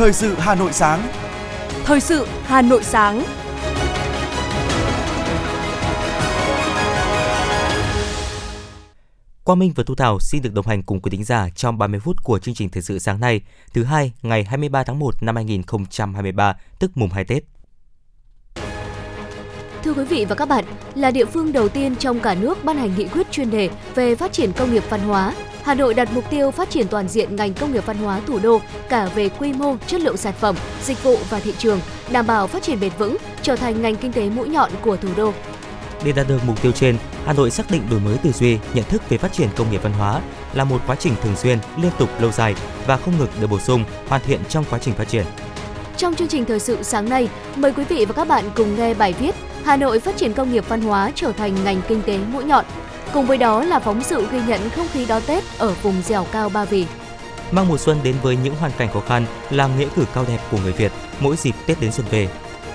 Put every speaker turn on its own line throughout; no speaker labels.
Thời sự Hà Nội sáng.
Thời sự Hà Nội sáng.
Quang Minh và Thu Thảo xin được đồng hành cùng quý thính giả trong 30 phút của chương trình thời sự sáng nay, thứ hai ngày 23 tháng 1 năm 2023, tức mùng 2 Tết.
Thưa quý vị và các bạn, là địa phương đầu tiên trong cả nước ban hành nghị quyết chuyên đề về phát triển công nghiệp văn hóa, Hà Nội đặt mục tiêu phát triển toàn diện ngành công nghiệp văn hóa thủ đô cả về quy mô, chất lượng sản phẩm, dịch vụ và thị trường, đảm bảo phát triển bền vững, trở thành ngành kinh tế mũi nhọn của thủ đô.
Để đạt được mục tiêu trên, Hà Nội xác định đổi mới tư duy, nhận thức về phát triển công nghiệp văn hóa là một quá trình thường xuyên, liên tục lâu dài và không ngừng được bổ sung, hoàn thiện trong quá trình phát triển.
Trong chương trình thời sự sáng nay, mời quý vị và các bạn cùng nghe bài viết Hà Nội phát triển công nghiệp văn hóa trở thành ngành kinh tế mũi nhọn. Cùng với đó là phóng sự ghi nhận không khí đón Tết ở vùng dẻo cao Ba Vì.
Mang mùa xuân đến với những hoàn cảnh khó khăn là nghĩa cử cao đẹp của người Việt mỗi dịp Tết đến xuân về.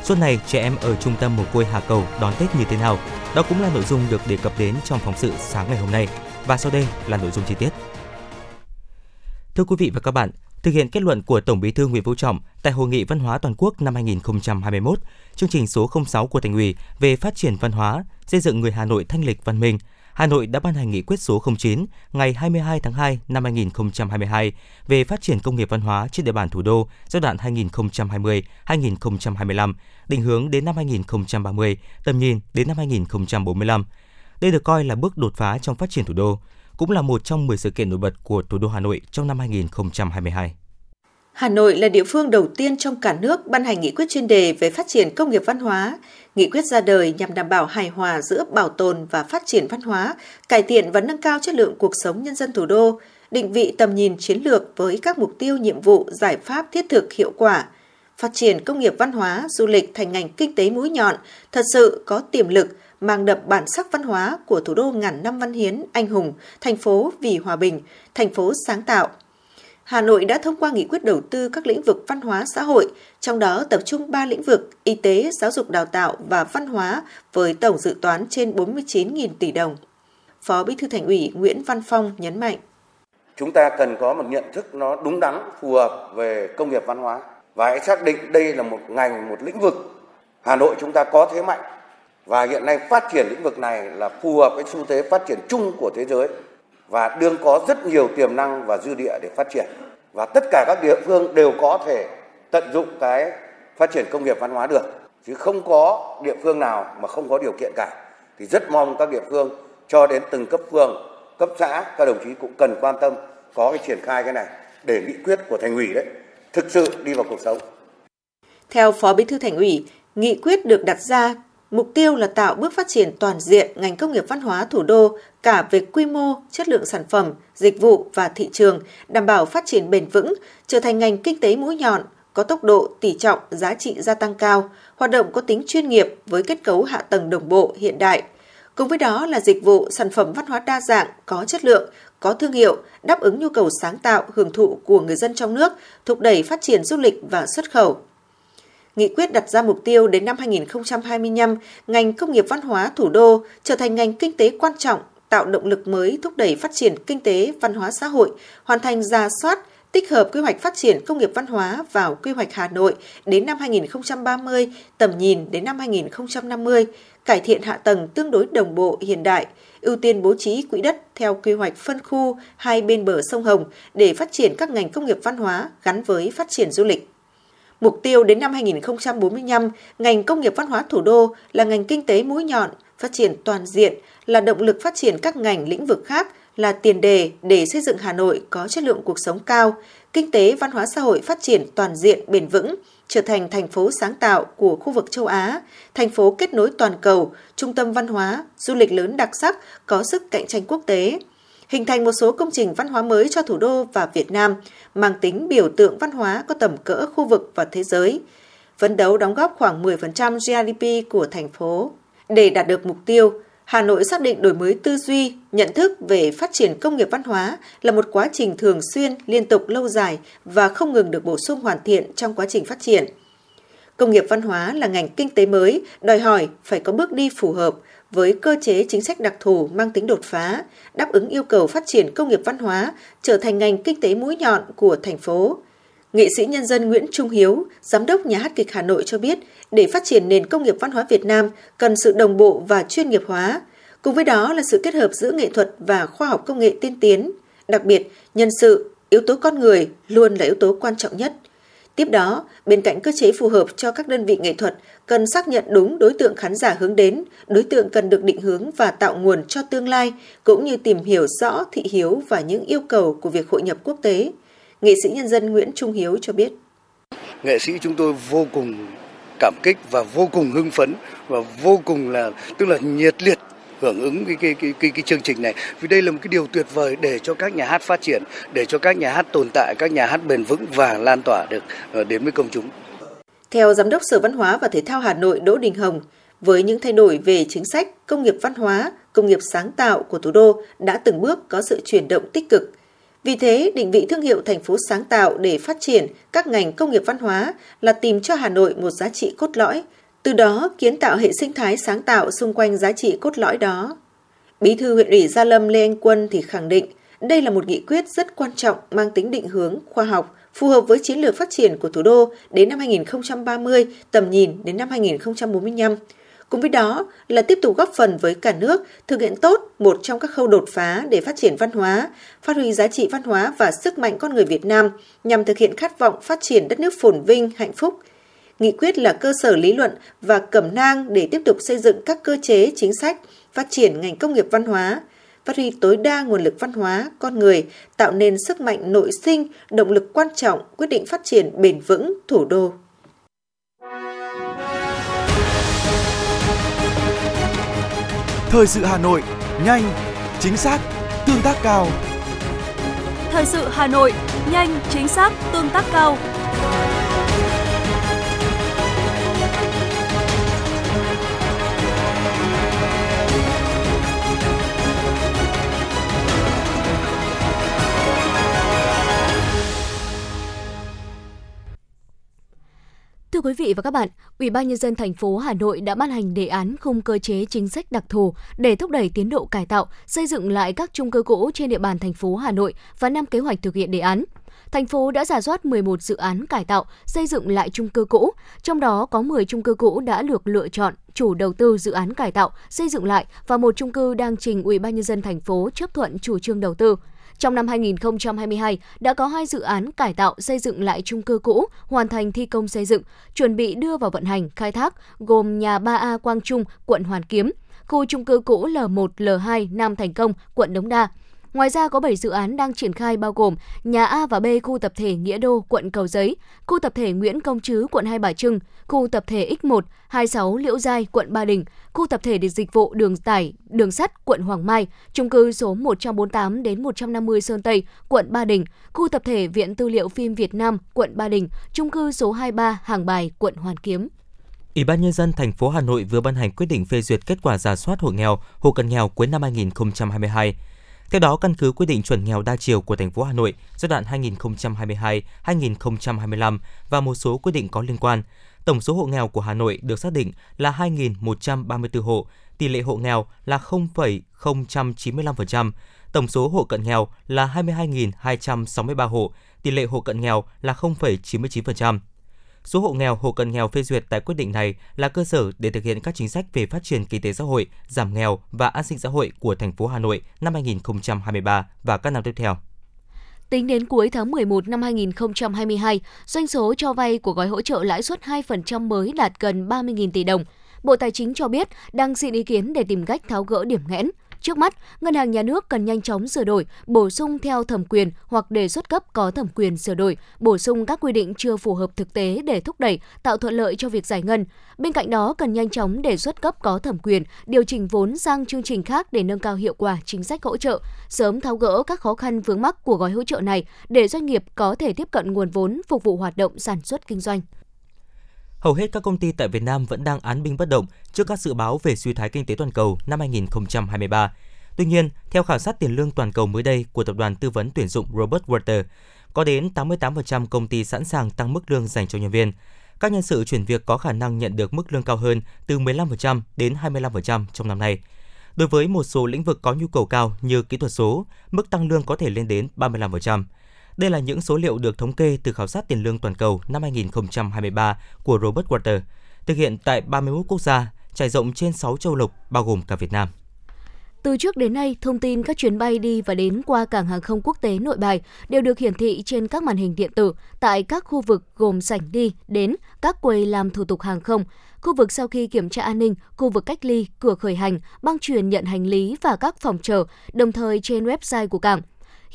Xuân này, trẻ em ở trung tâm mồ côi Hà Cầu đón Tết như thế nào? Đó cũng là nội dung được đề cập đến trong phóng sự sáng ngày hôm nay. Và sau đây là nội dung chi tiết. Thưa quý vị và các bạn, thực hiện kết luận của Tổng Bí thư Nguyễn Phú Trọng tại Hội nghị Văn hóa Toàn quốc năm 2021, chương trình số 06 của Thành ủy về phát triển văn hóa, xây dựng người Hà Nội thanh lịch văn minh, Hà Nội đã ban hành nghị quyết số 09 ngày 22 tháng 2 năm 2022 về phát triển công nghiệp văn hóa trên địa bàn thủ đô giai đoạn 2020-2025, định hướng đến năm 2030, tầm nhìn đến năm 2045. Đây được coi là bước đột phá trong phát triển thủ đô, cũng là một trong 10 sự kiện nổi bật của thủ đô Hà Nội trong năm 2022.
Hà Nội là địa phương đầu tiên trong cả nước ban hành nghị quyết chuyên đề về phát triển công nghiệp văn hóa. Nghị quyết ra đời nhằm đảm bảo hài hòa giữa bảo tồn và phát triển văn hóa, cải thiện và nâng cao chất lượng cuộc sống nhân dân thủ đô, định vị tầm nhìn chiến lược với các mục tiêu nhiệm vụ, giải pháp thiết thực hiệu quả, phát triển công nghiệp văn hóa, du lịch thành ngành kinh tế mũi nhọn, thật sự có tiềm lực, mang đậm bản sắc văn hóa của thủ đô ngàn năm văn hiến, anh hùng, thành phố vì hòa bình, thành phố sáng tạo – Hà Nội đã thông qua nghị quyết đầu tư các lĩnh vực văn hóa xã hội, trong đó tập trung 3 lĩnh vực y tế, giáo dục đào tạo và văn hóa với tổng dự toán trên 49.000 tỷ đồng. Phó Bí thư Thành ủy Nguyễn Văn Phong nhấn mạnh.
Chúng ta cần có một nhận thức nó đúng đắn, phù hợp về công nghiệp văn hóa và hãy xác định đây là một ngành, một lĩnh vực Hà Nội chúng ta có thế mạnh và hiện nay phát triển lĩnh vực này là phù hợp với xu thế phát triển chung của thế giới và đương có rất nhiều tiềm năng và dư địa để phát triển. Và tất cả các địa phương đều có thể tận dụng cái phát triển công nghiệp văn hóa được. Chứ không có địa phương nào mà không có điều kiện cả. Thì rất mong các địa phương cho đến từng cấp phường, cấp xã, các đồng chí cũng cần quan tâm có cái triển khai cái này để nghị quyết của thành ủy đấy, thực sự đi vào cuộc sống.
Theo phó bí thư thành ủy, nghị quyết được đặt ra Mục tiêu là tạo bước phát triển toàn diện ngành công nghiệp văn hóa thủ đô cả về quy mô, chất lượng sản phẩm, dịch vụ và thị trường, đảm bảo phát triển bền vững, trở thành ngành kinh tế mũi nhọn, có tốc độ, tỷ trọng, giá trị gia tăng cao, hoạt động có tính chuyên nghiệp với kết cấu hạ tầng đồng bộ hiện đại. Cùng với đó là dịch vụ, sản phẩm văn hóa đa dạng, có chất lượng, có thương hiệu, đáp ứng nhu cầu sáng tạo, hưởng thụ của người dân trong nước, thúc đẩy phát triển du lịch và xuất khẩu. Nghị quyết đặt ra mục tiêu đến năm 2025, ngành công nghiệp văn hóa thủ đô trở thành ngành kinh tế quan trọng, tạo động lực mới thúc đẩy phát triển kinh tế, văn hóa xã hội, hoàn thành ra soát, tích hợp quy hoạch phát triển công nghiệp văn hóa vào quy hoạch Hà Nội đến năm 2030, tầm nhìn đến năm 2050, cải thiện hạ tầng tương đối đồng bộ hiện đại, ưu tiên bố trí quỹ đất theo quy hoạch phân khu hai bên bờ sông Hồng để phát triển các ngành công nghiệp văn hóa gắn với phát triển du lịch. Mục tiêu đến năm 2045, ngành công nghiệp văn hóa thủ đô là ngành kinh tế mũi nhọn, phát triển toàn diện, là động lực phát triển các ngành lĩnh vực khác, là tiền đề để xây dựng Hà Nội có chất lượng cuộc sống cao, kinh tế văn hóa xã hội phát triển toàn diện bền vững, trở thành thành phố sáng tạo của khu vực châu Á, thành phố kết nối toàn cầu, trung tâm văn hóa, du lịch lớn đặc sắc, có sức cạnh tranh quốc tế – hình thành một số công trình văn hóa mới cho thủ đô và Việt Nam, mang tính biểu tượng văn hóa có tầm cỡ khu vực và thế giới, phấn đấu đóng góp khoảng 10% GDP của thành phố. Để đạt được mục tiêu, Hà Nội xác định đổi mới tư duy, nhận thức về phát triển công nghiệp văn hóa là một quá trình thường xuyên, liên tục lâu dài và không ngừng được bổ sung hoàn thiện trong quá trình phát triển. Công nghiệp văn hóa là ngành kinh tế mới, đòi hỏi phải có bước đi phù hợp, với cơ chế chính sách đặc thù mang tính đột phá, đáp ứng yêu cầu phát triển công nghiệp văn hóa, trở thành ngành kinh tế mũi nhọn của thành phố. nghệ sĩ nhân dân Nguyễn Trung Hiếu, giám đốc nhà hát kịch Hà Nội cho biết, để phát triển nền công nghiệp văn hóa Việt Nam cần sự đồng bộ và chuyên nghiệp hóa. Cùng với đó là sự kết hợp giữa nghệ thuật và khoa học công nghệ tiên tiến. Đặc biệt, nhân sự, yếu tố con người luôn là yếu tố quan trọng nhất. Tiếp đó, bên cạnh cơ chế phù hợp cho các đơn vị nghệ thuật, cần xác nhận đúng đối tượng khán giả hướng đến, đối tượng cần được định hướng và tạo nguồn cho tương lai, cũng như tìm hiểu rõ thị hiếu và những yêu cầu của việc hội nhập quốc tế. Nghệ sĩ nhân dân Nguyễn Trung Hiếu cho biết.
Nghệ sĩ chúng tôi vô cùng cảm kích và vô cùng hưng phấn và vô cùng là tức là nhiệt liệt hưởng ứng cái, cái, cái, cái, cái chương trình này. Vì đây là một cái điều tuyệt vời để cho các nhà hát phát triển để cho các nhà hát tồn tại các nhà hát bền vững và lan tỏa được ờ, đến với công chúng.
Theo giám đốc sở văn hóa và thể thao Hà Nội Đỗ Đình Hồng với những thay đổi về chính sách công nghiệp văn hóa công nghiệp sáng tạo của thủ đô đã từng bước có sự chuyển động tích cực. Vì thế, định vị thương hiệu thành phố sáng tạo để phát triển các ngành công nghiệp văn hóa là tìm cho Hà Nội một giá trị cốt lõi, từ đó kiến tạo hệ sinh thái sáng tạo xung quanh giá trị cốt lõi đó. Bí thư huyện ủy Gia Lâm Lê Anh Quân thì khẳng định đây là một nghị quyết rất quan trọng mang tính định hướng khoa học, phù hợp với chiến lược phát triển của thủ đô đến năm 2030, tầm nhìn đến năm 2045. Cùng với đó là tiếp tục góp phần với cả nước thực hiện tốt một trong các khâu đột phá để phát triển văn hóa, phát huy giá trị văn hóa và sức mạnh con người Việt Nam nhằm thực hiện khát vọng phát triển đất nước phồn vinh, hạnh phúc – Nghị quyết là cơ sở lý luận và cẩm nang để tiếp tục xây dựng các cơ chế chính sách, phát triển ngành công nghiệp văn hóa, phát huy tối đa nguồn lực văn hóa, con người, tạo nên sức mạnh nội sinh, động lực quan trọng quyết định phát triển bền vững thủ đô.
Thời sự Hà Nội, nhanh, chính xác, tương tác cao.
Thời sự Hà Nội, nhanh, chính xác, tương tác cao.
Quý vị và các bạn, Ủy ban nhân dân thành phố Hà Nội đã ban hành đề án khung cơ chế chính sách đặc thù để thúc đẩy tiến độ cải tạo, xây dựng lại các chung cư cũ trên địa bàn thành phố Hà Nội và năm kế hoạch thực hiện đề án. Thành phố đã giả soát 11 dự án cải tạo, xây dựng lại chung cư cũ, trong đó có 10 chung cư cũ đã được lựa chọn chủ đầu tư dự án cải tạo, xây dựng lại và một chung cư đang trình Ủy ban nhân dân thành phố chấp thuận chủ trương đầu tư. Trong năm 2022, đã có hai dự án cải tạo xây dựng lại chung cư cũ, hoàn thành thi công xây dựng, chuẩn bị đưa vào vận hành, khai thác, gồm nhà 3A Quang Trung, quận Hoàn Kiếm, khu chung cư cũ L1, L2 Nam Thành Công, quận Đống Đa. Ngoài ra có 7 dự án đang triển khai bao gồm nhà A và B khu tập thể Nghĩa Đô, quận Cầu Giấy, khu tập thể Nguyễn Công Trứ, quận Hai Bà Trưng, khu tập thể X1, 26 Liễu Giai, quận Ba Đình, khu tập thể dịch vụ đường tải, đường sắt, quận Hoàng Mai, chung cư số 148 đến 150 Sơn Tây, quận Ba Đình, khu tập thể Viện Tư liệu phim Việt Nam, quận Ba Đình, chung cư số 23 Hàng Bài, quận Hoàn Kiếm.
Ủy ban nhân dân thành phố Hà Nội vừa ban hành quyết định phê duyệt kết quả giả soát hộ nghèo, hộ cận nghèo cuối năm 2022. Theo đó, căn cứ quy định chuẩn nghèo đa chiều của thành phố Hà Nội giai đoạn 2022-2025 và một số quy định có liên quan, tổng số hộ nghèo của Hà Nội được xác định là 2.134 hộ, tỷ lệ hộ nghèo là 0,095%, tổng số hộ cận nghèo là 22.263 hộ, tỷ lệ hộ cận nghèo là 0,99%. Số hộ nghèo, hộ cận nghèo phê duyệt tại quyết định này là cơ sở để thực hiện các chính sách về phát triển kinh tế xã hội, giảm nghèo và an sinh xã hội của thành phố Hà Nội năm 2023 và các năm tiếp theo.
Tính đến cuối tháng 11 năm 2022, doanh số cho vay của gói hỗ trợ lãi suất 2% mới đạt gần 30.000 tỷ đồng. Bộ Tài chính cho biết đang xin ý kiến để tìm cách tháo gỡ điểm nghẽn. Trước mắt, Ngân hàng Nhà nước cần nhanh chóng sửa đổi, bổ sung theo thẩm quyền hoặc đề xuất cấp có thẩm quyền sửa đổi, bổ sung các quy định chưa phù hợp thực tế để thúc đẩy, tạo thuận lợi cho việc giải ngân. Bên cạnh đó, cần nhanh chóng đề xuất cấp có thẩm quyền, điều chỉnh vốn sang chương trình khác để nâng cao hiệu quả chính sách hỗ trợ, sớm tháo gỡ các khó khăn vướng mắc của gói hỗ trợ này để doanh nghiệp có thể tiếp cận nguồn vốn phục vụ hoạt động sản xuất kinh doanh
hầu hết các công ty tại Việt Nam vẫn đang án binh bất động trước các dự báo về suy thoái kinh tế toàn cầu năm 2023. Tuy nhiên, theo khảo sát tiền lương toàn cầu mới đây của tập đoàn tư vấn tuyển dụng Robert Walter, có đến 88% công ty sẵn sàng tăng mức lương dành cho nhân viên. Các nhân sự chuyển việc có khả năng nhận được mức lương cao hơn từ 15% đến 25% trong năm nay. Đối với một số lĩnh vực có nhu cầu cao như kỹ thuật số, mức tăng lương có thể lên đến 35%. Đây là những số liệu được thống kê từ khảo sát tiền lương toàn cầu năm 2023 của Robert Walter, thực hiện tại 31 quốc gia, trải rộng trên 6 châu lục, bao gồm cả Việt Nam.
Từ trước đến nay, thông tin các chuyến bay đi và đến qua cảng hàng không quốc tế nội bài đều được hiển thị trên các màn hình điện tử tại các khu vực gồm sảnh đi, đến, các quầy làm thủ tục hàng không, khu vực sau khi kiểm tra an ninh, khu vực cách ly, cửa khởi hành, băng truyền nhận hành lý và các phòng chờ, đồng thời trên website của cảng.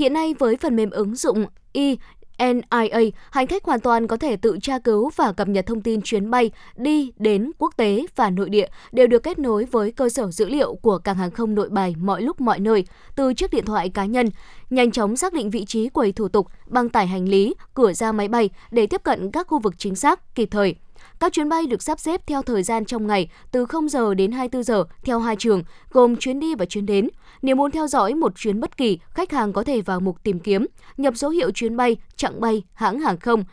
Hiện nay với phần mềm ứng dụng e NIA, hành khách hoàn toàn có thể tự tra cứu và cập nhật thông tin chuyến bay đi đến quốc tế và nội địa đều được kết nối với cơ sở dữ liệu của cảng hàng không nội bài mọi lúc mọi nơi, từ chiếc điện thoại cá nhân, nhanh chóng xác định vị trí quầy thủ tục, băng tải hành lý, cửa ra máy bay để tiếp cận các khu vực chính xác, kịp thời. Các chuyến bay được sắp xếp theo thời gian trong ngày từ 0 giờ đến 24 giờ theo hai trường, gồm chuyến đi và chuyến đến. Nếu muốn theo dõi một chuyến bất kỳ, khách hàng có thể vào mục tìm kiếm, nhập số hiệu chuyến bay, chặng bay, hãng hàng không.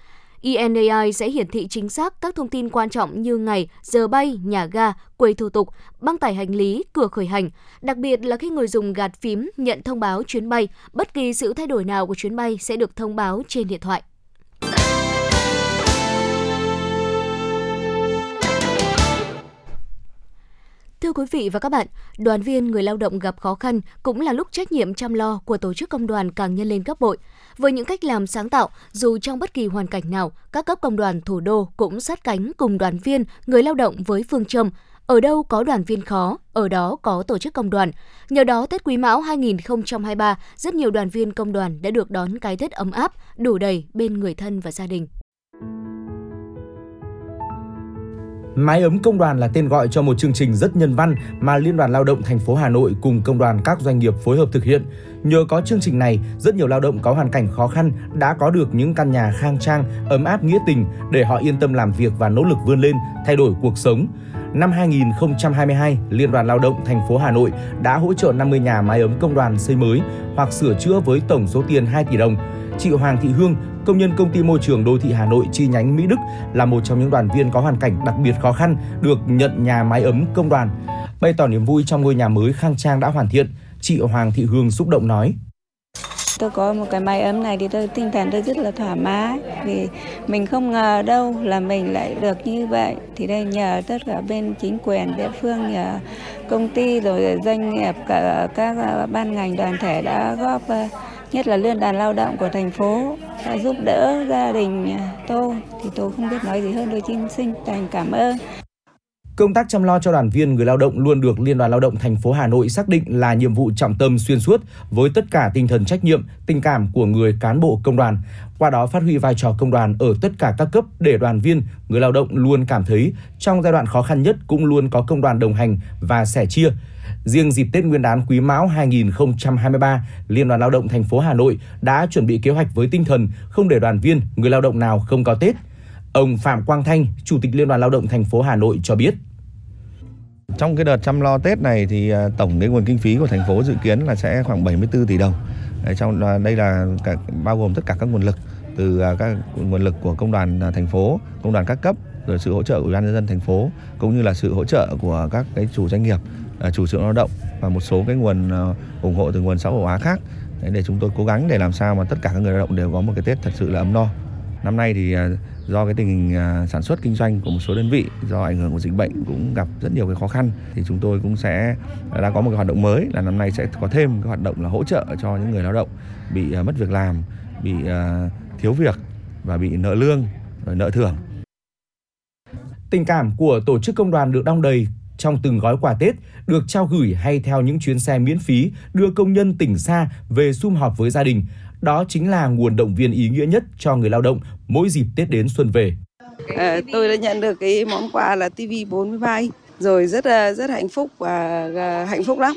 ENAI sẽ hiển thị chính xác các thông tin quan trọng như ngày, giờ bay, nhà ga, quầy thủ tục, băng tải hành lý, cửa khởi hành. Đặc biệt là khi người dùng gạt phím nhận thông báo chuyến bay, bất kỳ sự thay đổi nào của chuyến bay sẽ được thông báo trên điện thoại. Thưa quý vị và các bạn, đoàn viên người lao động gặp khó khăn cũng là lúc trách nhiệm chăm lo của tổ chức công đoàn càng nhân lên gấp bội. Với những cách làm sáng tạo, dù trong bất kỳ hoàn cảnh nào, các cấp công đoàn thủ đô cũng sát cánh cùng đoàn viên, người lao động với phương châm ở đâu có đoàn viên khó, ở đó có tổ chức công đoàn. Nhờ đó, Tết Quý Mão 2023, rất nhiều đoàn viên công đoàn đã được đón cái Tết ấm áp, đủ đầy bên người thân và gia đình.
Mái ấm công đoàn là tên gọi cho một chương trình rất nhân văn mà Liên đoàn Lao động thành phố Hà Nội cùng công đoàn các doanh nghiệp phối hợp thực hiện. Nhờ có chương trình này, rất nhiều lao động có hoàn cảnh khó khăn đã có được những căn nhà khang trang, ấm áp nghĩa tình để họ yên tâm làm việc và nỗ lực vươn lên, thay đổi cuộc sống. Năm 2022, Liên đoàn Lao động thành phố Hà Nội đã hỗ trợ 50 nhà mái ấm công đoàn xây mới hoặc sửa chữa với tổng số tiền 2 tỷ đồng. Chị Hoàng Thị Hương, công nhân công ty môi trường đô thị Hà Nội chi nhánh Mỹ Đức là một trong những đoàn viên có hoàn cảnh đặc biệt khó khăn được nhận nhà mái ấm công đoàn. Bày tỏ niềm vui trong ngôi nhà mới khang trang đã hoàn thiện, chị Hoàng Thị Hương xúc động nói.
Tôi có một cái mái ấm này thì tôi tinh thần tôi rất là thoải mái vì mình không ngờ đâu là mình lại được như vậy. Thì đây nhờ tất cả bên chính quyền địa phương, nhờ công ty rồi doanh nghiệp cả các ban ngành đoàn thể đã góp ờ, nhất là liên đoàn lao động của thành phố đã giúp đỡ gia đình tôi. Thì tôi không biết nói gì hơn tôi xin xin thành cảm ơn.
Công tác chăm lo cho đoàn viên người lao động luôn được Liên đoàn Lao động thành phố Hà Nội xác định là nhiệm vụ trọng tâm xuyên suốt với tất cả tinh thần trách nhiệm, tình cảm của người cán bộ công đoàn. Qua đó phát huy vai trò công đoàn ở tất cả các cấp để đoàn viên, người lao động luôn cảm thấy trong giai đoạn khó khăn nhất cũng luôn có công đoàn đồng hành và sẻ chia. Riêng dịp Tết Nguyên đán Quý Mão 2023, Liên đoàn Lao động thành phố Hà Nội đã chuẩn bị kế hoạch với tinh thần không để đoàn viên, người lao động nào không có Tết. Ông Phạm Quang Thanh, Chủ tịch Liên đoàn Lao động thành phố Hà Nội cho biết.
Trong cái đợt chăm lo Tết này thì à, tổng cái nguồn kinh phí của thành phố dự kiến là sẽ khoảng 74 tỷ đồng. Trong à, đây là cả, bao gồm tất cả các nguồn lực từ à, các nguồn lực của công đoàn thành phố, công đoàn các cấp, rồi sự hỗ trợ của ủy ban nhân dân thành phố cũng như là sự hỗ trợ của các cái chủ doanh nghiệp, chủ sự lao động và một số cái nguồn ủng hộ từ nguồn xã hội hóa khác để chúng tôi cố gắng để làm sao mà tất cả các người lao động đều có một cái Tết thật sự là ấm no. Năm nay thì do cái tình hình à, sản xuất kinh doanh của một số đơn vị do ảnh hưởng của dịch bệnh cũng gặp rất nhiều cái khó khăn thì chúng tôi cũng sẽ à, đang có một cái hoạt động mới là năm nay sẽ có thêm cái hoạt động là hỗ trợ cho những người lao động bị à, mất việc làm, bị thiếu việc và bị nợ lương, rồi nợ thưởng.
Tình cảm của tổ chức công đoàn được đong đầy trong từng gói quà Tết được trao gửi hay theo những chuyến xe miễn phí đưa công nhân tỉnh xa về sum họp với gia đình đó chính là nguồn động viên ý nghĩa nhất cho người lao động mỗi dịp Tết đến xuân về.
À, tôi đã nhận được cái món quà là TV 43 rồi rất là rất hạnh phúc và hạnh phúc lắm.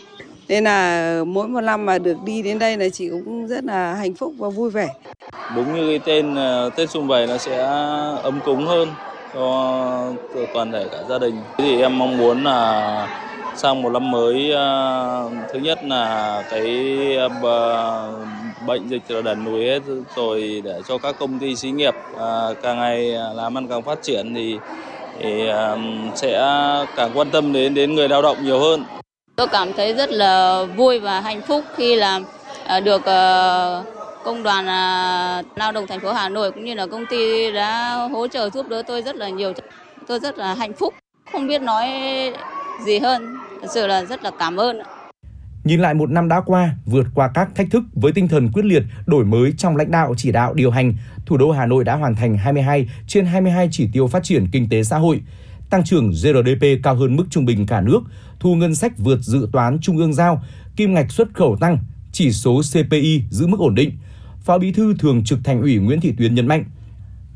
Nên là mỗi một năm mà được đi đến đây là chị cũng rất là hạnh phúc và vui vẻ.
Đúng như cái tên ờ, Tết Xuân Về nó sẽ ấm cúng hơn cho toàn thể cả gia đình. Thì em mong muốn là sang một năm mới ờ, thứ nhất là cái ờ, bệnh dịch là đẩn lùi hết rồi để cho các công ty xí nghiệp à, càng ngày làm ăn càng phát triển thì, thì à, sẽ càng quan tâm đến đến người lao động nhiều hơn.
Tôi cảm thấy rất là vui và hạnh phúc khi là à, được à, công đoàn à, lao động thành phố Hà Nội cũng như là công ty đã hỗ trợ giúp đỡ tôi rất là nhiều. Tôi rất là hạnh phúc, không biết nói gì hơn. Thật sự là rất là cảm ơn.
Nhìn lại một năm đã qua, vượt qua các thách thức với tinh thần quyết liệt, đổi mới trong lãnh đạo, chỉ đạo, điều hành, thủ đô Hà Nội đã hoàn thành 22 trên 22 chỉ tiêu phát triển kinh tế xã hội. Tăng trưởng GRDP cao hơn mức trung bình cả nước, thu ngân sách vượt dự toán trung ương giao, kim ngạch xuất khẩu tăng, chỉ số CPI giữ mức ổn định. Phó Bí thư Thường trực Thành ủy Nguyễn Thị Tuyến nhấn mạnh,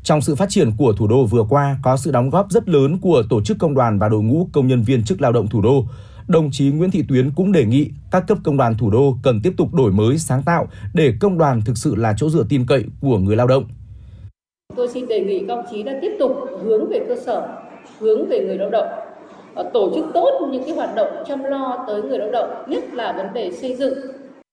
trong sự phát triển của thủ đô vừa qua có sự đóng góp rất lớn của tổ chức công đoàn và đội ngũ công nhân viên chức lao động thủ đô. Đồng chí Nguyễn Thị Tuyến cũng đề nghị các cấp công đoàn thủ đô cần tiếp tục đổi mới sáng tạo để công đoàn thực sự là chỗ dựa tin cậy của người lao động.
Tôi xin đề nghị các ông chí đã tiếp tục hướng về cơ sở, hướng về người lao động, ờ, tổ chức tốt những cái hoạt động chăm lo tới người lao động, nhất là vấn đề xây dựng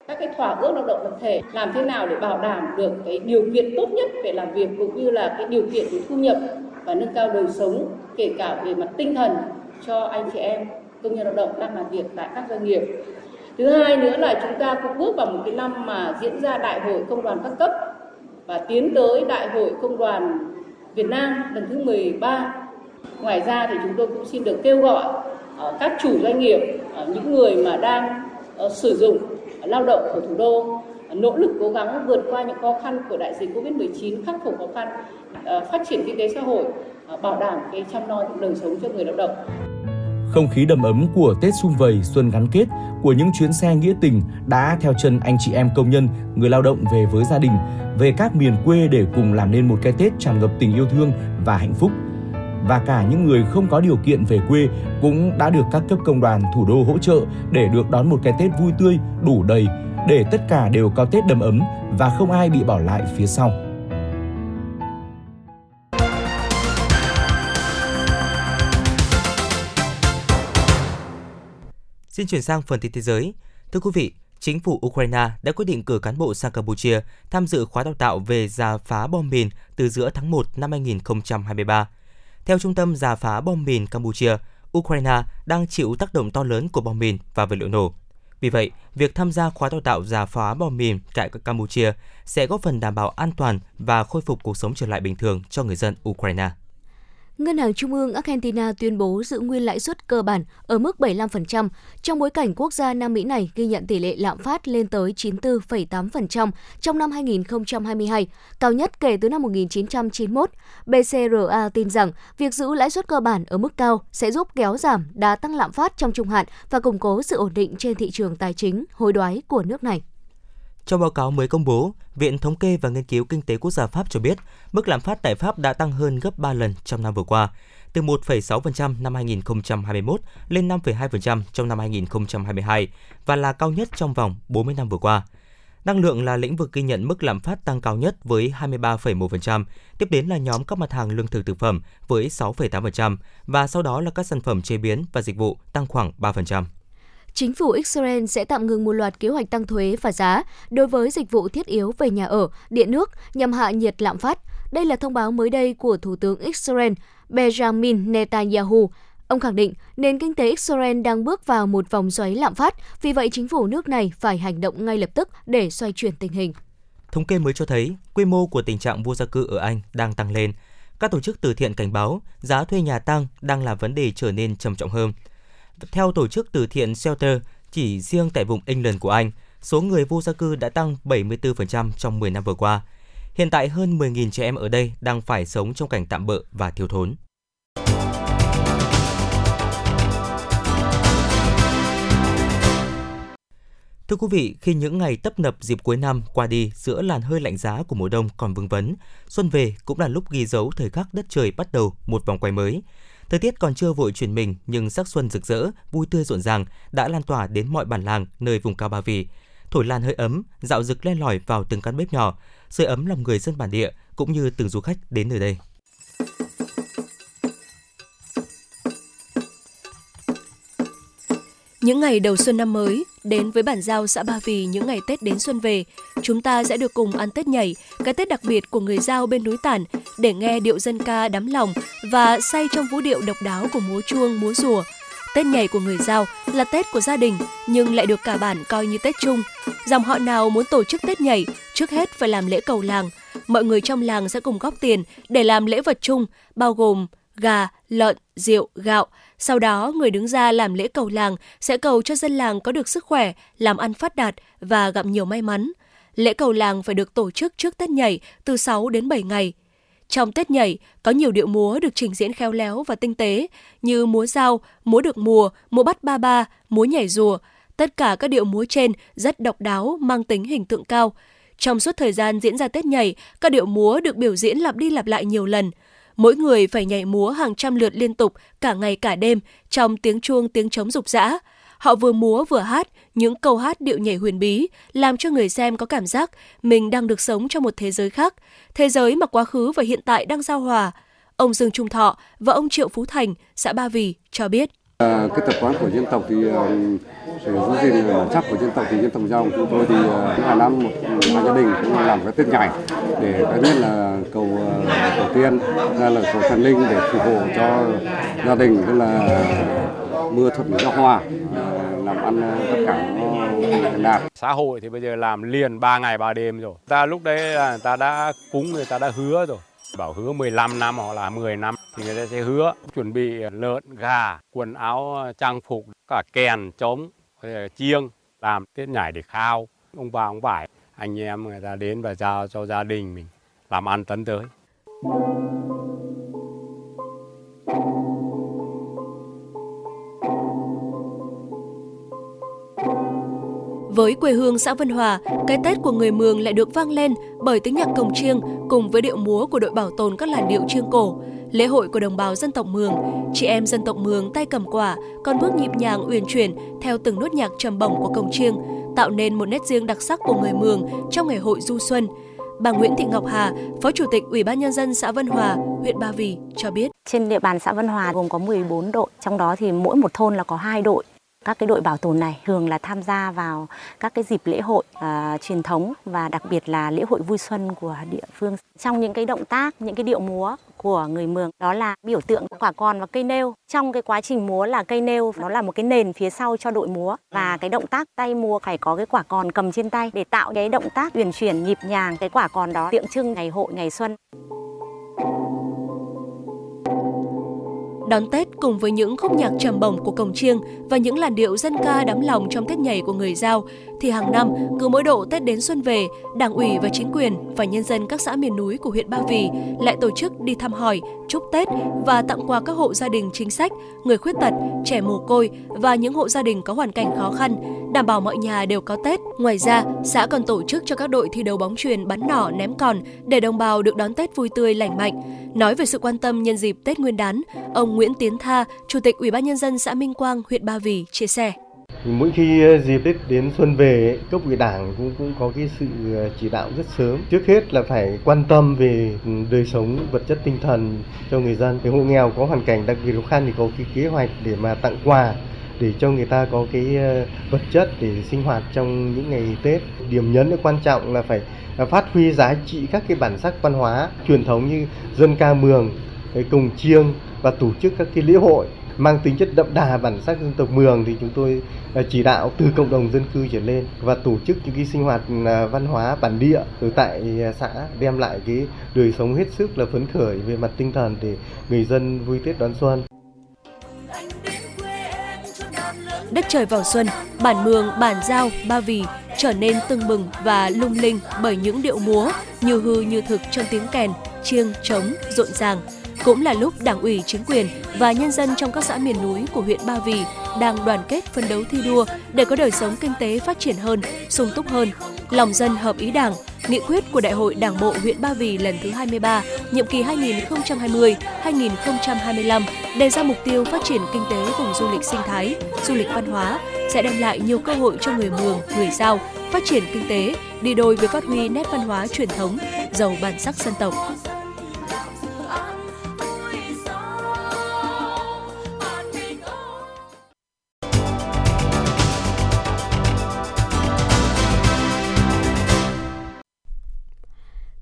các cái thỏa ước lao động tập thể làm thế nào để bảo đảm được cái điều kiện tốt nhất về làm việc cũng như là cái điều kiện về thu nhập và nâng cao đời sống kể cả về mặt tinh thần cho anh chị em công nhân lao động đang làm việc tại các doanh nghiệp. Thứ hai nữa là chúng ta cũng bước vào một cái năm mà diễn ra đại hội công đoàn các cấp và tiến tới đại hội công đoàn Việt Nam lần thứ 13. Ngoài ra thì chúng tôi cũng xin được kêu gọi ờ, các chủ doanh nghiệp, ờ, những người mà đang ờ, sử dụng lao động ở thủ đô nỗ lực cố gắng vượt qua những khó khăn của đại dịch Covid-19, khắc phục khó khăn, phát triển kinh tế xã hội, bảo đảm cái chăm lo đời sống cho người lao động.
Không khí đầm ấm của Tết Xung Vầy Xuân gắn kết của những chuyến xe nghĩa tình đã theo chân anh chị em công nhân, người lao động về với gia đình, về các miền quê để cùng làm nên một cái Tết tràn ngập tình yêu thương và hạnh phúc. Và cả những người không có điều kiện về quê cũng đã được các cấp công đoàn thủ đô hỗ trợ để được đón một cái Tết vui tươi, đủ đầy, để tất cả đều có Tết đầm ấm và không ai bị bỏ lại phía sau.
Xin chuyển sang phần tin thế giới. Thưa quý vị, chính phủ Ukraine đã quyết định cử cán bộ sang Campuchia tham dự khóa đào tạo về giả phá bom mìn từ giữa tháng 1 năm 2023. Theo Trung tâm Giả phá bom mìn Campuchia, Ukraine đang chịu tác động to lớn của bom mìn và vật liệu nổ. Vì vậy, việc tham gia khóa đào tạo giả phá bom mìn tại Campuchia sẽ góp phần đảm bảo an toàn và khôi phục cuộc sống trở lại bình thường cho người dân Ukraine.
Ngân hàng Trung ương Argentina tuyên bố giữ nguyên lãi suất cơ bản ở mức 75% trong bối cảnh quốc gia Nam Mỹ này ghi nhận tỷ lệ lạm phát lên tới 94,8% trong năm 2022, cao nhất kể từ năm 1991. BCRA tin rằng việc giữ lãi suất cơ bản ở mức cao sẽ giúp kéo giảm đà tăng lạm phát trong trung hạn và củng cố sự ổn định trên thị trường tài chính hối đoái của nước này.
Trong báo cáo mới công bố, Viện Thống kê và Nghiên cứu Kinh tế Quốc gia Pháp cho biết, mức lạm phát tại Pháp đã tăng hơn gấp 3 lần trong năm vừa qua, từ 1,6% năm 2021 lên 5,2% trong năm 2022 và là cao nhất trong vòng 40 năm vừa qua. Năng lượng là lĩnh vực ghi nhận mức lạm phát tăng cao nhất với 23,1%, tiếp đến là nhóm các mặt hàng lương thực thực phẩm với 6,8% và sau đó là các sản phẩm chế biến và dịch vụ tăng khoảng 3%
chính phủ Israel sẽ tạm ngừng một loạt kế hoạch tăng thuế và giá đối với dịch vụ thiết yếu về nhà ở, điện nước nhằm hạ nhiệt lạm phát. Đây là thông báo mới đây của Thủ tướng Israel Benjamin Netanyahu. Ông khẳng định nền kinh tế Israel đang bước vào một vòng xoáy lạm phát, vì vậy chính phủ nước này phải hành động ngay lập tức để xoay chuyển tình hình.
Thống kê mới cho thấy, quy mô của tình trạng vô gia cư ở Anh đang tăng lên. Các tổ chức từ thiện cảnh báo giá thuê nhà tăng đang là vấn đề trở nên trầm trọng hơn. Theo tổ chức từ thiện Shelter, chỉ riêng tại vùng England của Anh, số người vô gia cư đã tăng 74% trong 10 năm vừa qua. Hiện tại hơn 10.000 trẻ em ở đây đang phải sống trong cảnh tạm bợ và thiếu thốn. Thưa quý vị, khi những ngày tấp nập dịp cuối năm qua đi giữa làn hơi lạnh giá của mùa đông còn vương vấn, xuân về cũng là lúc ghi dấu thời khắc đất trời bắt đầu một vòng quay mới. Thời tiết còn chưa vội chuyển mình nhưng sắc xuân rực rỡ, vui tươi rộn ràng đã lan tỏa đến mọi bản làng nơi vùng cao Ba Vì. Thổi lan hơi ấm, dạo rực len lỏi vào từng căn bếp nhỏ, sưởi ấm lòng người dân bản địa cũng như từng du khách đến nơi đây.
Những ngày đầu xuân năm mới, đến với bản giao xã Ba Vì những ngày Tết đến xuân về, chúng ta sẽ được cùng ăn Tết nhảy, cái Tết đặc biệt của người giao bên núi Tản, để nghe điệu dân ca đắm lòng và say trong vũ điệu độc đáo của múa chuông, múa rùa. Tết nhảy của người Giao là Tết của gia đình nhưng lại được cả bản coi như Tết chung. Dòng họ nào muốn tổ chức Tết nhảy, trước hết phải làm lễ cầu làng. Mọi người trong làng sẽ cùng góp tiền để làm lễ vật chung, bao gồm gà, lợn, rượu, gạo. Sau đó, người đứng ra làm lễ cầu làng sẽ cầu cho dân làng có được sức khỏe, làm ăn phát đạt và gặp nhiều may mắn. Lễ cầu làng phải được tổ chức trước Tết nhảy từ 6 đến 7 ngày. Trong Tết nhảy, có nhiều điệu múa được trình diễn khéo léo và tinh tế như múa dao, múa được mùa, múa bắt ba ba, múa nhảy rùa. Tất cả các điệu múa trên rất độc đáo, mang tính hình tượng cao. Trong suốt thời gian diễn ra Tết nhảy, các điệu múa được biểu diễn lặp đi lặp lại nhiều lần. Mỗi người phải nhảy múa hàng trăm lượt liên tục cả ngày cả đêm trong tiếng chuông tiếng trống rục rã. Họ vừa múa vừa hát những câu hát điệu nhảy huyền bí, làm cho người xem có cảm giác mình đang được sống trong một thế giới khác, thế giới mà quá khứ và hiện tại đang giao hòa. Ông Dương Trung Thọ và ông Triệu Phú Thành, xã Ba Vì cho biết.
À, cái tập quán của dân tộc thì uh, giữ gìn ờ, bản sắc của dân tộc thì dân tộc giao chúng tôi thì ờ, hàng năm một hai gia đình cũng làm cái tết nhảy để cái nhất là cầu ờ, tổ tiên ra là cầu thần linh để phù hộ cho gia đình tức là mưa thuận gió hòa làm ăn tất cả đạt
xã hội thì bây giờ làm liền 3 ngày 3 đêm rồi. Ta lúc đấy là người ta đã cúng người ta đã hứa rồi. Bảo hứa 15 năm hoặc là 10 năm thì người ta sẽ hứa. Chuẩn bị lợn, gà, quần áo, trang phục, cả kèn, trống, chiêng làm tiết nhảy để khao ông bà ông vải anh em người ta đến và giao cho gia đình mình làm ăn tấn tới.
Với quê hương xã Vân Hòa, cái Tết của người Mường lại được vang lên bởi tiếng nhạc cồng chiêng cùng với điệu múa của đội bảo tồn các làn điệu chiêng cổ. Lễ hội của đồng bào dân tộc Mường, chị em dân tộc Mường tay cầm quả, còn bước nhịp nhàng uyển chuyển theo từng nốt nhạc trầm bổng của cồng chiêng, tạo nên một nét riêng đặc sắc của người Mường trong ngày hội du xuân. Bà Nguyễn Thị Ngọc Hà, Phó Chủ tịch Ủy ban Nhân dân xã Vân Hòa, huyện Ba Vì cho biết.
Trên địa bàn xã Vân Hòa gồm có 14 đội, trong đó thì mỗi một thôn là có hai đội các cái đội bảo tồn này thường là tham gia vào các cái dịp lễ hội uh, truyền thống và đặc biệt là lễ hội vui xuân của địa phương. Trong những cái động tác, những cái điệu múa của người Mường đó là biểu tượng quả còn và cây nêu. Trong cái quá trình múa là cây nêu nó là một cái nền phía sau cho đội múa và cái động tác tay múa phải có cái quả còn cầm trên tay để tạo cái động tác uyển chuyển nhịp nhàng cái quả còn đó tượng trưng ngày hội ngày xuân.
Đón Tết cùng với những khúc nhạc trầm bổng của cổng chiêng và những làn điệu dân ca đắm lòng trong Tết nhảy của người Giao, thì hàng năm, cứ mỗi độ Tết đến xuân về, Đảng ủy và chính quyền và nhân dân các xã miền núi của huyện Ba Vì lại tổ chức đi thăm hỏi, chúc Tết và tặng quà các hộ gia đình chính sách, người khuyết tật, trẻ mồ côi và những hộ gia đình có hoàn cảnh khó khăn, đảm bảo mọi nhà đều có Tết. Ngoài ra, xã còn tổ chức cho các đội thi đấu bóng chuyền bắn nỏ ném còn để đồng bào được đón Tết vui tươi lành mạnh. Nói về sự quan tâm nhân dịp Tết Nguyên đán, ông Nguyễn Tiến Tha, Chủ tịch Ủy ban nhân dân xã Minh Quang, huyện Ba Vì chia sẻ.
Mỗi khi ờ, dịp Tết đến xuân về, cấp ủy đảng cũng cũng có cái sự ờ, chỉ đạo rất sớm. Trước hết là phải quan tâm về ừ, đời sống vật chất tinh thần cho người dân. Cái hộ nghèo có hoàn cảnh đặc biệt khó khăn thì có cái kế hoạch để mà tặng quà để cho người ta có cái ờ, vật chất để sinh hoạt trong những ngày Tết. Điểm nhấn quan trọng là phải Ờ, phát huy giá trị các cái bản sắc văn hóa truyền thống như dân ca mường, cồng chiêng và tổ chức các cái lễ hội mang tính chất đậm đà bản sắc dân tộc Mường thì chúng tôi ờ, chỉ đạo từ cộng đồng dân cư trở lên và tổ chức những cái sinh hoạt ờ, văn hóa bản địa ở tại xã đem lại cái đời sống hết sức là phấn khởi về mặt tinh thần để người dân vui Tết đón xuân.
Đất trời vào xuân, bản Mường, bản Giao, Ba Vì trở nên tưng bừng và lung linh bởi những điệu múa như hư như thực trong tiếng kèn, chiêng, trống, rộn ràng cũng là lúc Đảng ủy, chính quyền và nhân dân trong các xã miền núi của huyện Ba Vì đang đoàn kết phấn đấu thi đua để có đời sống kinh tế phát triển hơn, sung túc hơn. Lòng dân hợp ý Đảng, nghị quyết của Đại hội Đảng bộ huyện Ba Vì lần thứ 23, nhiệm kỳ 2020-2025 đề ra mục tiêu phát triển kinh tế vùng du lịch sinh thái, du lịch văn hóa sẽ đem lại nhiều cơ hội cho người Mường, người Giao phát triển kinh tế, đi đôi với phát huy nét văn hóa truyền thống, giàu bản sắc dân tộc.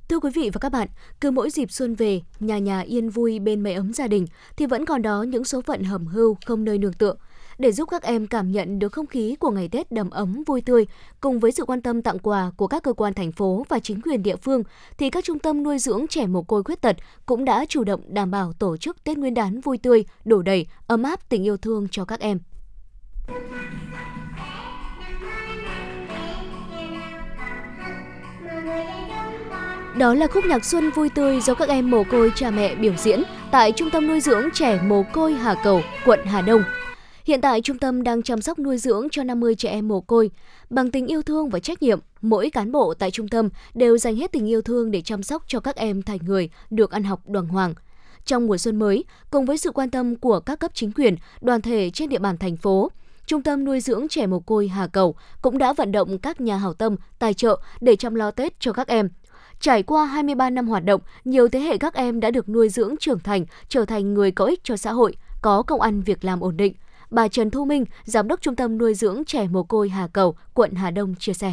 Thưa quý vị và các bạn, cứ mỗi dịp xuân về, nhà nhà yên vui bên mái ấm gia đình thì vẫn còn đó những số phận hầm hưu không nơi nương tựa để giúp các em cảm nhận được không khí của ngày Tết đầm ấm vui tươi cùng với sự quan tâm tặng quà của các cơ quan thành phố và chính quyền địa phương thì các trung tâm nuôi dưỡng trẻ mồ côi khuyết tật cũng đã chủ động đảm bảo tổ chức Tết Nguyên đán vui tươi, đủ đầy, ấm áp tình yêu thương cho các em. Đó là khúc nhạc xuân vui tươi do các em mồ côi cha mẹ biểu diễn tại Trung tâm nuôi dưỡng trẻ mồ côi Hà Cầu, quận Hà Đông. Hiện tại trung tâm đang chăm sóc nuôi dưỡng cho 50 trẻ em mồ côi. Bằng tình yêu thương và trách nhiệm, mỗi cán bộ tại trung tâm đều dành hết tình yêu thương để chăm sóc cho các em thành người được ăn học đoàn hoàng. Trong mùa xuân mới, cùng với sự quan tâm của các cấp chính quyền, đoàn thể trên địa bàn thành phố, Trung tâm nuôi dưỡng trẻ mồ côi Hà Cầu cũng đã vận động các nhà hảo tâm tài trợ để chăm lo Tết cho các em. Trải qua 23 năm hoạt động, nhiều thế hệ các em đã được nuôi dưỡng trưởng thành, trở thành người có ích cho xã hội, có công ăn việc làm ổn định. Bà Trần Thu Minh, Giám đốc Trung tâm nuôi dưỡng trẻ mồ côi Hà Cầu, quận Hà Đông chia sẻ.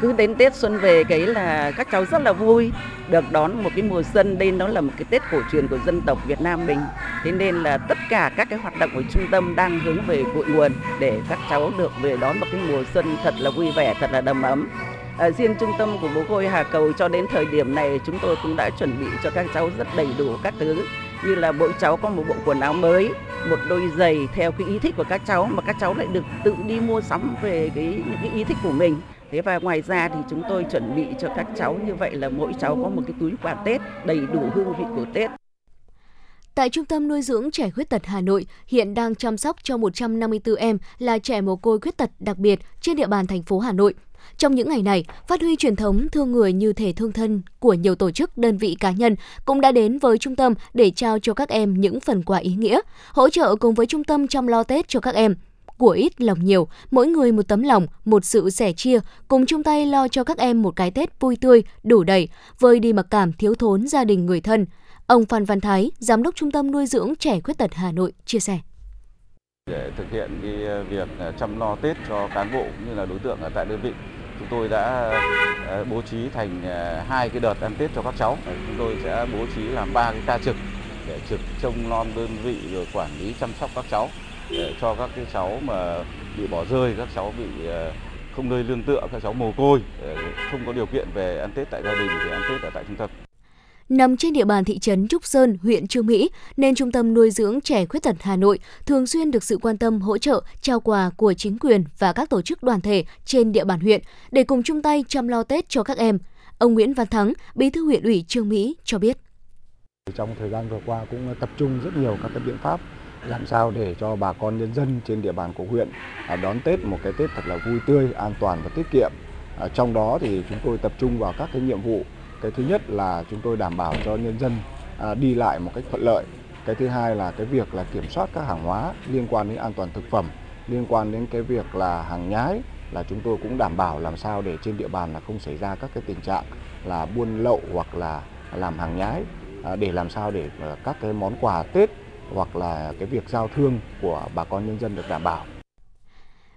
Cứ đến Tết xuân về cái là các cháu rất là vui, được đón một cái mùa xuân đây nó là một cái Tết cổ truyền của dân tộc Việt Nam mình. Thế nên là tất cả các cái hoạt động của trung tâm đang hướng về cội nguồn để các cháu được về đón một cái mùa xuân thật là vui vẻ, thật là đầm ấm. À, riêng trung tâm của bố côi Hà Cầu cho đến thời điểm này chúng tôi cũng đã chuẩn bị cho các cháu rất đầy đủ các thứ như là mỗi cháu có một bộ quần áo mới, một đôi giày theo cái ý thích của các cháu mà các cháu lại được tự đi mua sắm về cái, những cái ý thích của mình. Thế và ngoài ra thì chúng tôi chuẩn bị cho các cháu như vậy là mỗi cháu có một cái túi quà Tết đầy đủ hương vị của Tết.
Tại Trung tâm nuôi dưỡng trẻ khuyết tật Hà Nội, hiện đang chăm sóc cho 154 em là trẻ mồ côi khuyết tật đặc biệt trên địa bàn thành phố Hà Nội. Trong những ngày này, phát huy truyền thống thương người như thể thương thân của nhiều tổ chức, đơn vị cá nhân cũng đã đến với trung tâm để trao cho các em những phần quà ý nghĩa, hỗ trợ cùng với trung tâm chăm lo Tết cho các em. Của ít lòng nhiều, mỗi người một tấm lòng, một sự sẻ chia, cùng chung tay lo cho các em một cái Tết vui tươi, đủ đầy, vơi đi mặc cảm thiếu thốn gia đình người thân. Ông Phan Văn Thái, Giám đốc Trung tâm nuôi dưỡng trẻ khuyết tật Hà Nội chia sẻ.
Để thực hiện cái việc à, chăm lo Tết cho cán bộ cũng như là đối tượng ở tại đơn vị chúng tôi đã ờ, bố trí thành ờ, hai cái đợt ăn Tết cho các cháu. Chúng tôi sẽ bố trí làm ba cái ca trực để trực trông nom đơn vị rồi quản lý chăm sóc các cháu để cho các cái cháu mà bị bỏ rơi, các cháu bị ờ, không nơi lương tựa, các cháu mồ côi, không có điều kiện về ăn Tết tại gia đình thì ăn Tết ở tại trung tâm.
Nằm trên địa bàn thị trấn Trúc Sơn, huyện Trương Mỹ, nên Trung tâm nuôi dưỡng trẻ khuyết tật Hà Nội thường xuyên được sự quan tâm hỗ trợ, trao quà của chính quyền và các tổ chức đoàn thể trên địa bàn huyện để cùng chung tay chăm lo Tết cho các em. Ông Nguyễn Văn Thắng, Bí thư huyện ủy Trương Mỹ cho biết.
Trong thời gian vừa qua cũng tập trung rất nhiều các cái biện pháp làm sao để cho bà con nhân dân trên địa bàn của huyện à, đón Tết một cái Tết thật là vui tươi, an toàn và tiết kiệm. À, trong đó thì chúng tôi tập trung vào các cái nhiệm vụ cái thứ nhất là chúng tôi đảm bảo cho nhân dân à, đi lại một cách thuận lợi cái thứ hai là cái việc là kiểm soát các hàng hóa liên quan đến an toàn thực phẩm liên quan đến cái việc là hàng nhái là chúng tôi cũng đảm bảo làm sao để trên địa bàn là không xảy ra các cái tình trạng là buôn lậu hoặc là làm hàng nhái à, để làm sao để à, các cái món quà Tết hoặc là cái việc giao thương của bà con nhân dân được đảm bảo.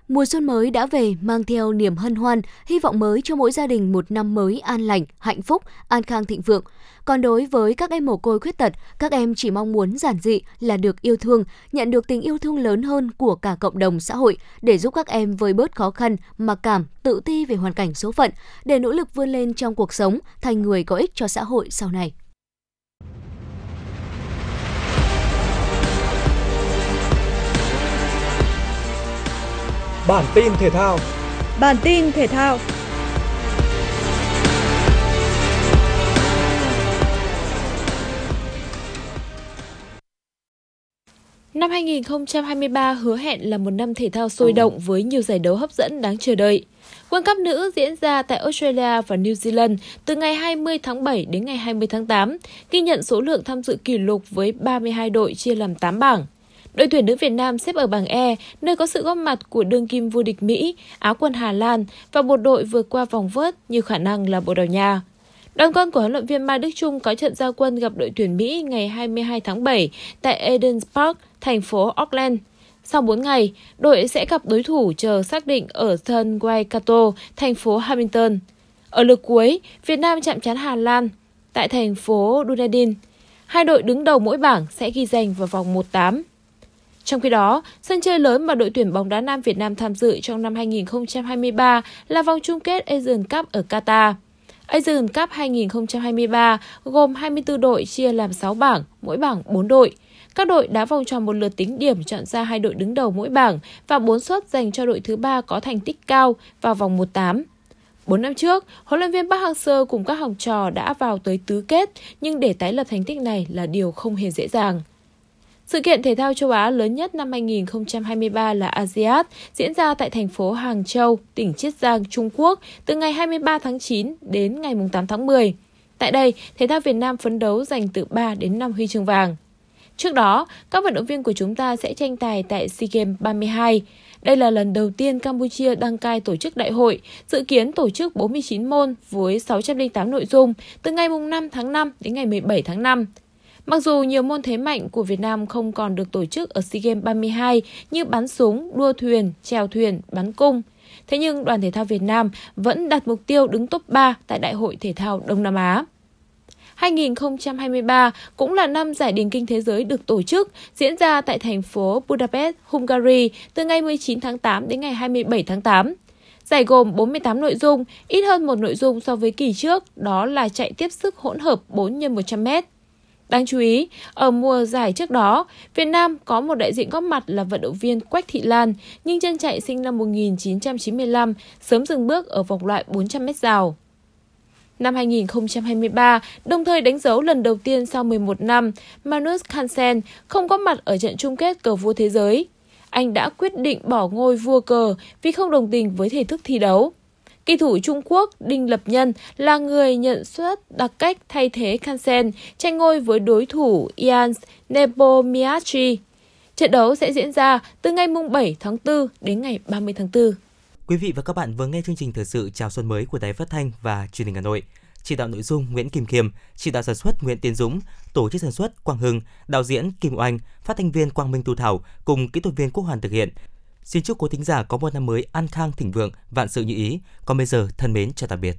Mùa xuân mới đã về mang theo niềm hân hoan, hy vọng mới cho mỗi gia đình một năm mới an lành, hạnh phúc, an khang thịnh vượng. Còn đối với các em mồ côi khuyết tật, các em chỉ mong muốn giản dị là được yêu thương, nhận được tình yêu thương lớn hơn của cả cộng đồng xã hội để giúp các em vơi bớt khó khăn, mặc cảm, tự ti về hoàn cảnh số phận, để nỗ lực vươn lên trong cuộc sống, thành người có ích cho xã hội sau này.
Bản tin thể thao.
Bản tin thể thao. Năm 2023 hứa hẹn là một năm thể thao sôi động với nhiều giải đấu hấp dẫn đáng chờ đợi. World Cup nữ diễn ra tại Australia và New Zealand từ ngày 20 tháng 7 đến ngày 20 tháng 8, ghi nhận số lượng tham dự kỷ lục với 32 đội chia làm 8 bảng. Đội tuyển nữ Việt Nam xếp ở bảng E, nơi có sự góp mặt của đương kim vô địch Mỹ, Áo quân Hà Lan và một đội vượt qua vòng vớt như khả năng là Bồ Đào Nha. Đoàn quân của huấn luyện viên Mai Đức Chung có trận giao quân gặp đội tuyển Mỹ ngày 22 tháng 7 tại Eden Park, thành phố Auckland. Sau 4 ngày, đội sẽ gặp đối thủ chờ xác định ở sân Waikato, thành phố Hamilton. Ở lượt cuối, Việt Nam chạm trán Hà Lan tại thành phố Dunedin. Hai đội đứng đầu mỗi bảng sẽ ghi danh vào vòng 1-8. Trong khi đó, sân chơi lớn mà đội tuyển bóng đá nam Việt Nam tham dự trong năm 2023 là vòng chung kết Asian Cup ở Qatar. Asian Cup 2023 gồm 24 đội chia làm 6 bảng, mỗi bảng 4 đội. Các đội đá vòng tròn một lượt tính điểm chọn ra hai đội đứng đầu mỗi bảng và 4 suất dành cho đội thứ ba có thành tích cao vào vòng 1-8. 4 năm trước, huấn luyện viên Park Hang-seo cùng các học trò đã vào tới tứ kết, nhưng để tái lập thành tích này là điều không hề dễ dàng. Sự kiện thể thao châu Á lớn nhất năm 2023 là ASEAN diễn ra tại thành phố Hàng Châu, tỉnh Chiết Giang, Trung Quốc từ ngày 23 tháng 9 đến ngày 8 tháng 10. Tại đây, thể thao Việt Nam phấn đấu giành từ 3 đến 5 huy chương vàng. Trước đó, các vận động viên của chúng ta sẽ tranh tài tại SEA Games 32. Đây là lần đầu tiên Campuchia đăng cai tổ chức đại hội, dự kiến tổ chức 49 môn với 608 nội dung từ ngày 5 tháng 5 đến ngày 17 tháng 5. Mặc dù nhiều môn thế mạnh của Việt Nam không còn được tổ chức ở SEA Games 32 như bắn súng, đua thuyền, chèo thuyền, bắn cung, thế nhưng đoàn thể thao Việt Nam vẫn đặt mục tiêu đứng top 3 tại Đại hội Thể thao Đông Nam Á. 2023 cũng là năm giải điền kinh thế giới được tổ chức, diễn ra tại thành phố Budapest, Hungary từ ngày 19 tháng 8 đến ngày 27 tháng 8. Giải gồm 48 nội dung, ít hơn một nội dung so với kỳ trước, đó là chạy tiếp sức hỗn hợp 4 x 100 m. Đáng chú ý, ở mùa giải trước đó, Việt Nam có một đại diện góp mặt là vận động viên Quách Thị Lan, nhưng chân chạy sinh năm 1995 sớm dừng bước ở vòng loại 400m rào. Năm 2023, đồng thời đánh dấu lần đầu tiên sau 11 năm, Magnus Carlsen không có mặt ở trận chung kết cờ vua thế giới. Anh đã quyết định bỏ ngôi vua cờ vì không đồng tình với thể thức thi đấu. Kỳ thủ Trung Quốc Đinh Lập Nhân là người nhận suất đặc cách thay thế Kansen tranh ngôi với đối thủ Ian Nepomniachtchi. Trận đấu sẽ diễn ra từ ngày 7 tháng 4 đến ngày 30 tháng 4.
Quý vị và các bạn vừa nghe chương trình thời sự chào xuân mới của Đài Phát thanh và Truyền hình Hà Nội. Chỉ đạo nội dung Nguyễn Kim Khiêm, chỉ đạo sản xuất Nguyễn Tiến Dũng, tổ chức sản xuất Quang Hưng, đạo diễn Kim Oanh, phát thanh viên Quang Minh Tu Thảo cùng kỹ thuật viên Quốc Hoàn thực hiện. Xin chúc quý thính giả có một năm mới an khang thịnh vượng, vạn sự như ý. Còn bây giờ thân mến chào tạm biệt.